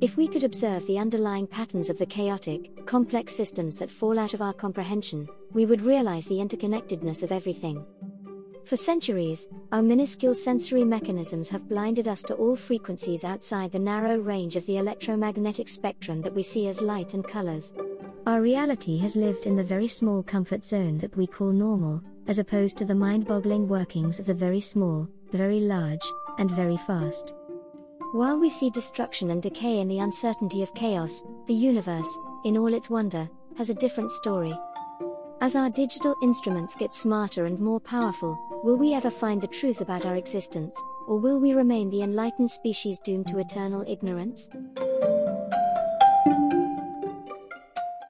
If we could observe the underlying patterns of the chaotic, complex systems that fall out of our comprehension, we would realize the interconnectedness of everything. For centuries, our minuscule sensory mechanisms have blinded us to all frequencies outside the narrow range of the electromagnetic spectrum that we see as light and colors. Our reality has lived in the very small comfort zone that we call normal, as opposed to the mind boggling workings of the very small, very large, and very fast. While we see destruction and decay in the uncertainty of chaos, the universe, in all its wonder, has a different story. As our digital instruments get smarter and more powerful, will we ever find the truth about our existence, or will we remain the enlightened species doomed to eternal ignorance?